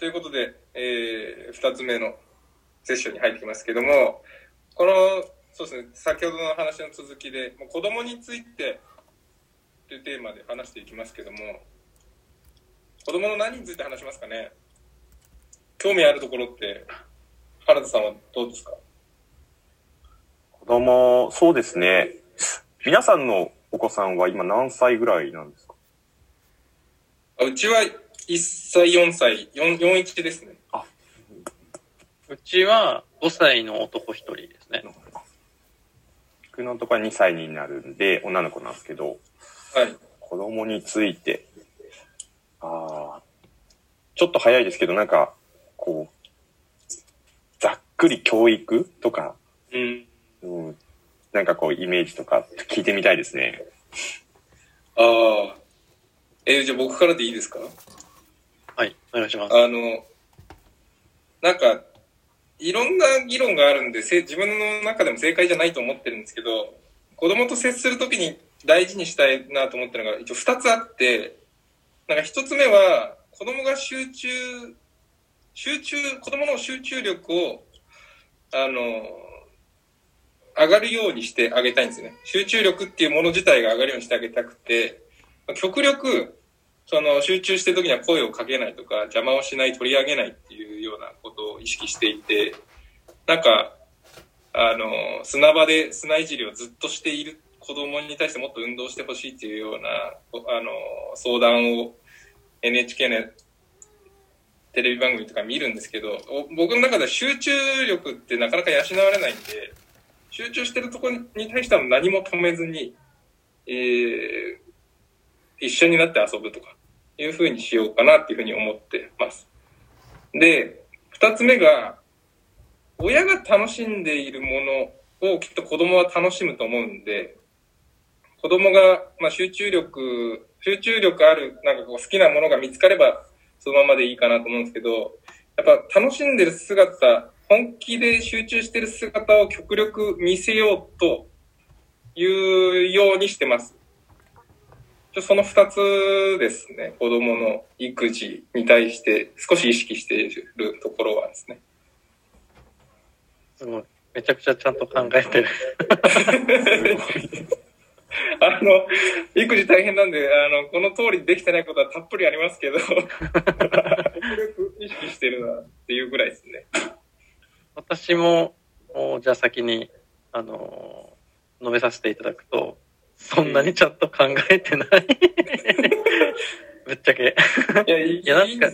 ということで、えー、2つ目のセッションに入ってきますけども、この、そうですね、先ほどの話の続きで、もう子供についてというテーマで話していきますけども、子供の何について話しますかね？興味あるところって、原田さんはどうですか？子供、そうですね。皆さんのお子さんは今何歳ぐらいなんですか？うちは1歳、4歳、4、41ですね。あ、うちは5歳の男1人ですね。僕のところは2歳になるんで、女の子なんですけど、はい。子供について、ああ、ちょっと早いですけど、なんか、こう、ざっくり教育とか、うん。うん、なんかこう、イメージとか聞いてみたいですね。ああ。えー、じゃあ僕からでいいですか？はい、お願いします。あの、なんか、いろんな議論があるんで、自分の中でも正解じゃないと思ってるんですけど、子供と接するときに大事にしたいなと思ってるのが一応二つあって、なんか一つ目は、子供が集中、集中、子供の集中力を、あの、上がるようにしてあげたいんですね。集中力っていうもの自体が上がるようにしてあげたくて、極力、その集中してる時には声をかけないとか、邪魔をしない、取り上げないっていうようなことを意識していて、なんか、あの、砂場で砂いじりをずっとしている子供に対してもっと運動してほしいっていうような、あの、相談を NHK のテレビ番組とか見るんですけど、僕の中では集中力ってなかなか養われないんで、集中してるとこに対しては何も止めずに、えー、一緒になって遊ぶとか、いうふうにしようかなっていうふうに思ってます。で、二つ目が、親が楽しんでいるものをきっと子供は楽しむと思うんで、子供が、まあ、集中力、集中力ある、なんかこう好きなものが見つかれば、そのままでいいかなと思うんですけど、やっぱ楽しんでる姿、本気で集中してる姿を極力見せようというようにしてます。その二つですね、子供の育児に対して少し意識しているところはですね。すごい。めちゃくちゃちゃんと考えてる。あの、育児大変なんで、あの、この通りできてないことはたっぷりありますけど、意識してるなっていうぐらいですね。私も、じゃあ先に、あの、述べさせていただくと、そんなにちゃんと考えてない。ぶっちゃけ。いや、いや、なんか、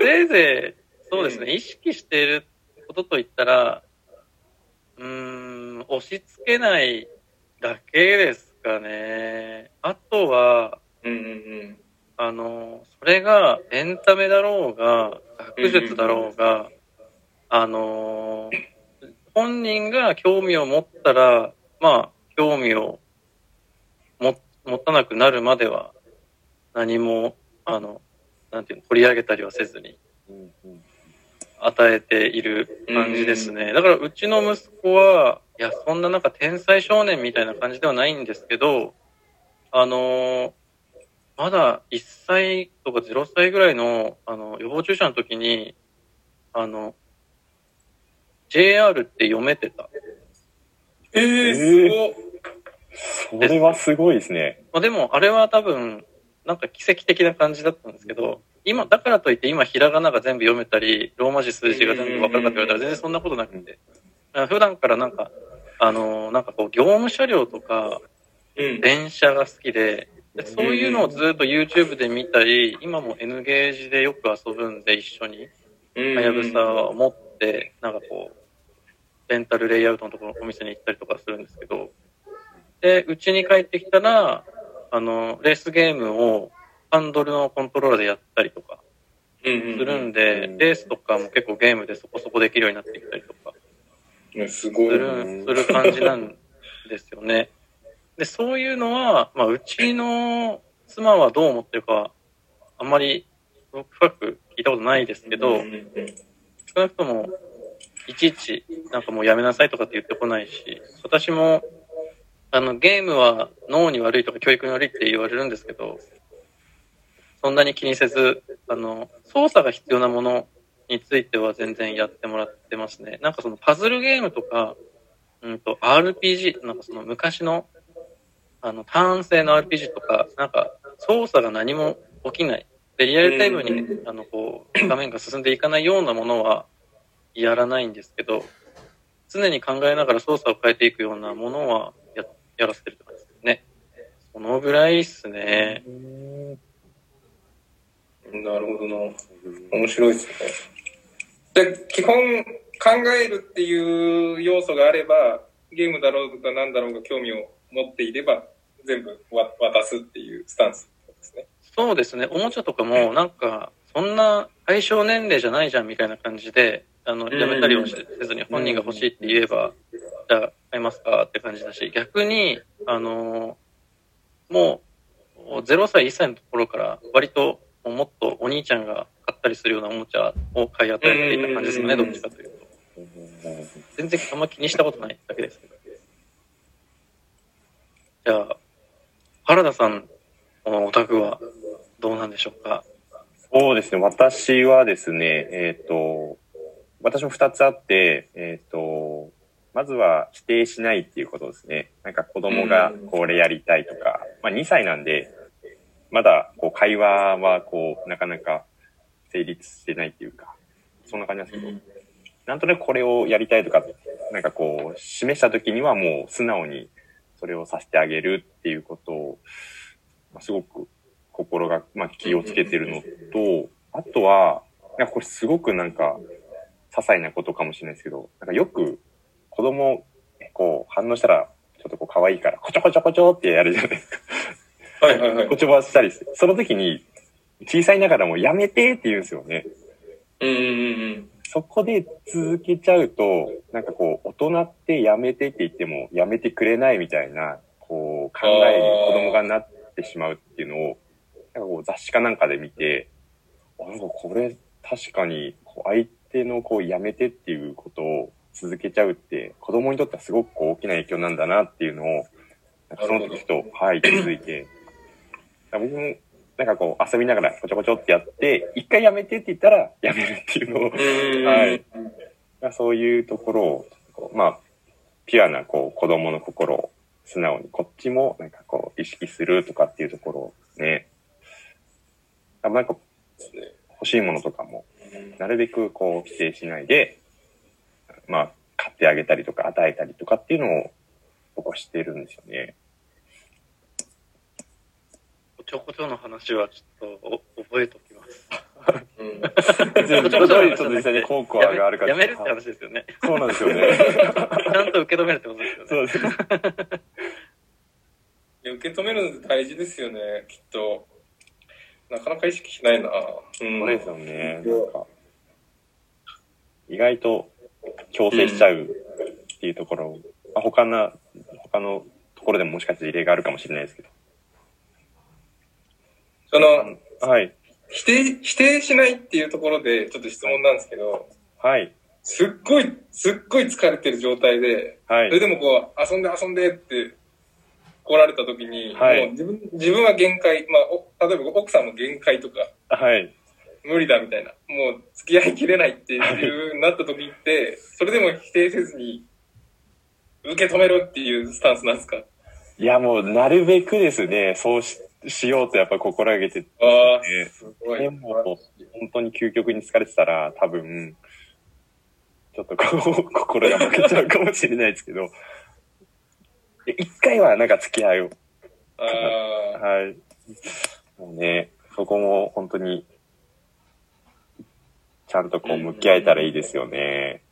せいぜい、そうですね、意識していることといったら、うん、押し付けないだけですかね。あとは、うんうんうん、あの、それがエンタメだろうが、学術だろうが、あの、本人が興味を持ったら、まあ、興味を持持たなくなるまでは、何も、あの、なんていうの、取り上げたりはせずに、与えている感じですね。だから、うちの息子は、いや、そんななんか天才少年みたいな感じではないんですけど、あのまだ1歳とか0歳ぐらいの、あの、予防注射の時に、あの、JR って読めてた。えー、すごそれはす。ごいですね。まあ、でも、あれは多分、なんか奇跡的な感じだったんですけど、今、だからといって今、ひらがなが全部読めたり、ローマ字数字が全部わかるかって言われたら全然そんなことなくて、普段からなんか、あのー、なんかこう、業務車両とか、電車が好きで、でそういうのをずっと YouTube で見たり、今も N ゲージでよく遊ぶんで一緒に、はやぶさを持って、なんかこう、レンタルレイアウトのところのお店に行ったりとかするんですけど、で、うちに帰ってきたら、あの、レースゲームをハンドルのコントローラーでやったりとかするんで、レースとかも結構ゲームでそこそこできるようになってきたりとかすごい。する、する感じなんですよね。で、そういうのは、まあ、うちの妻はどう思ってるか、あんまり深く聞いたことないですけど、少なくとも、いちいち、なんかもうやめなさいとかって言ってこないし、私もあの、ゲームは脳に悪いとか教育に悪いって言われるんですけど、そんなに気にせず、あの、操作が必要なものについては全然やってもらってますね。なんかそのパズルゲームとか、うんと RPG、なんかその昔の、あの、ターン制の RPG とか、なんか操作が何も起きない。で、リアルタイムに、あの、こう、画面が進んでいかないようなものはやらないんですけど、常に考えながら操作を変えていくようなものはや、やらせてるって感じですね。そのぐらいっすね。なるほどな。面白いですね。で、基本考えるっていう要素があれば、ゲームだろうとか何だろうが興味を持っていれば、全部わ渡すっていうスタンスですね。そうですね。おもちゃとかも、なんか、そんな対象年齢じゃないじゃんみたいな感じで、あの、やめたりはしせずに本人が欲しいって言えば、じゃあ買いますかって感じだし、逆に、あのもう、0歳、1歳のところから、割と、もっとお兄ちゃんが買ったりするようなおもちゃを買い与えていた感じですかね、どっちかというと。全然あんま気にしたことないだけですけど。じゃあ、原田さんのお宅はどうなんでしょうか？そうですね。私はですね、えっ、と、私も二つあって、えっ、と、まずは否定しないっていうことですね。なんか子供がこれやりたいとか、まあ2歳なんで、まだこう会話はこう、なかなか成立してないっていうか、そんな感じなんですけど、なんとなくこれをやりたいとか、なんかこう、示した時にはもう素直にそれをさせてあげるっていうことを、まあすごく心が、まあ、気をつけてるのと、あとは、なんかこれすごくなんか、些細なことかもしれないですけど、なんかよく子供、こう反応したら、ちょっとこう可愛いから、こちょこちょこちょってやるじゃないですか。はいはいはいこ。ちょばしたりして、その時に、小さいながらもやめてって言うんですよね。うんうんうんそこで続けちゃうと、なんかこう、大人ってやめてって言っても、やめてくれないみたいな、こう、考えに子供がなってしまうっていうのを、なんかこう、雑誌かなんかで見て、あなんかこれ、確かに、こう相手のこう、やめてっていうことを続けちゃうって、子供にとってはすごくこう大きな影響なんだなっていうのを、なんかその時ふと、はい、気づいて、僕も、なんかこう、遊びながら、こちょこちょってやって、一回やめてって言ったら、やめるっていうのを、うん。はい。まあそういうところを、こうまあ、ピュアなこう子供の心を素直に、こっちもなんかこう意識するとかっていうところをね、あなんか欲しいものとかも、なるべくこう否定しないで、まあ、買ってあげたりとか与えたりとかっていうのを僕はしてるんですよね。こちょこちょの話はちょっとお覚えておきます。うん。どういうちょっと実際に効果があるかやめるって話ですよね。そうなんですよね。ちゃんと受け止めるってことですよね。そうです。いや受け止めるの大事ですよね、きっと。なかなか意識しないな。うん。そうですよね。なんか、意外と強制しちゃうっていうところ、まあ、他な、他のところでももしかして事例があるかもしれないですけど。その、はい。否定、否定しないっていうところで、ちょっと質問なんですけど、はい。すっごい、すっごい疲れてる状態で、はい。それでもこう、遊んで遊んでって来られた時に、はい。もう自分、自分は限界、まあ、お例えば奥さんも限界とか、はい。無理だみたいな、もう付き合いきれないっていうなった時って、それでも否定せずに、受け止めるっていうスタンスなんですか？いや、もう、なるべくですね、そうししようとやっぱ心がけてああ、ねすごい。でも、本当に究極に疲れてたら、多分、ちょっとこう、心が負けちゃうかもしれないですけど、で一回はなんか付き合いをああ、はい。もうね、そこも本当に、ちゃんとこう向き合えたらいいですよね。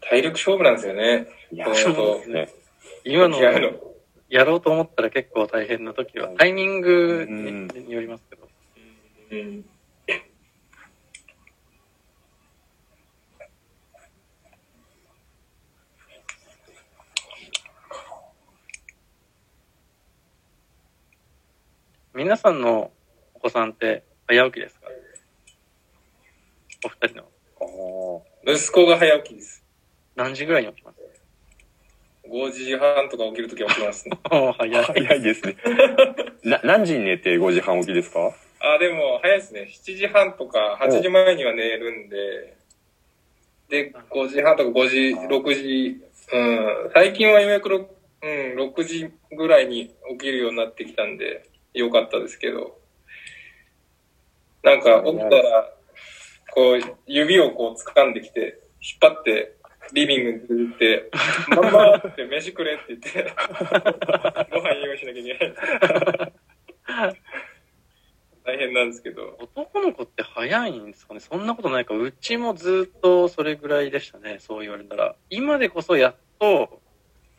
体力勝負なんですよね。いや、そうですね。今の。やろうと思ったら結構大変な時は、タイミングによりますけど。うん。皆さんのお子さんって早起きですか？お二人の。息子が早起きです。何時ぐらいに起きます？5時半とか起きるときは起きますね。早い。早いですね。な、何時に寝て5時半起きですか？あ、でも、早いですね。7時半とか8時前には寝るんで、で、5時半とか5時、6時、うん、最近はようやく6、うん、6時ぐらいに起きるようになってきたんで、よかったですけど、なんか起きたら、こう、指をこう掴んできて、引っ張って、リビングに連れてって、ママって飯くれって言って、ご飯用意しなきゃいけない。大変なんですけど。男の子って早いんですかねそんなことないか。うちもずっとそれぐらいでしたね。そう言われたら。今でこそやっと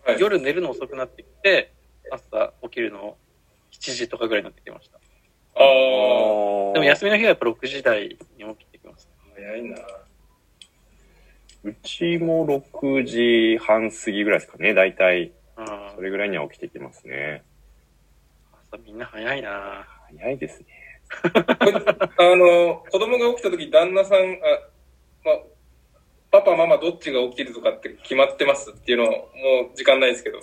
はい、夜寝るの遅くなってきて、朝起きるの7時とかぐらいになってきました。ああ、でも休みの日はやっぱ6時台に起きてきます。早いな。うちも6時半過ぎぐらいですかね。だいたい、あそれぐらいには起きてきますね。朝みんな早いな早いですね。あの、子供が起きた時、旦那さん、あ、まあ、パパ、ママどっちが起きるとかって決まってますっていうのを、もう時間ないですけど。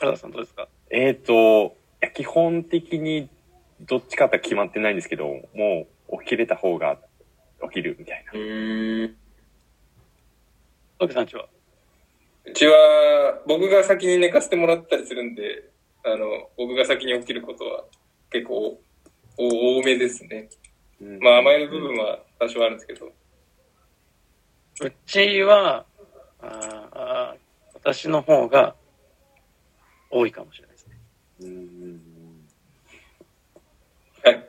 原田さんどうですか？えっ、と、いや基本的にどっちかって決まってないんですけど、もう起きれた方が起きるみたいな。うん。トキさんちは？うちは、僕が先に寝かせてもらったりするんで、あの、僕が先に起きることは結構お多めですね。うんまあ甘える部分は多少あるんですけど。うちは、あ私の方が多いかもしれない。うんはい。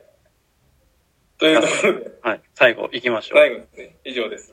というところで、はい。最後行きましょう。最後ですね。以上です。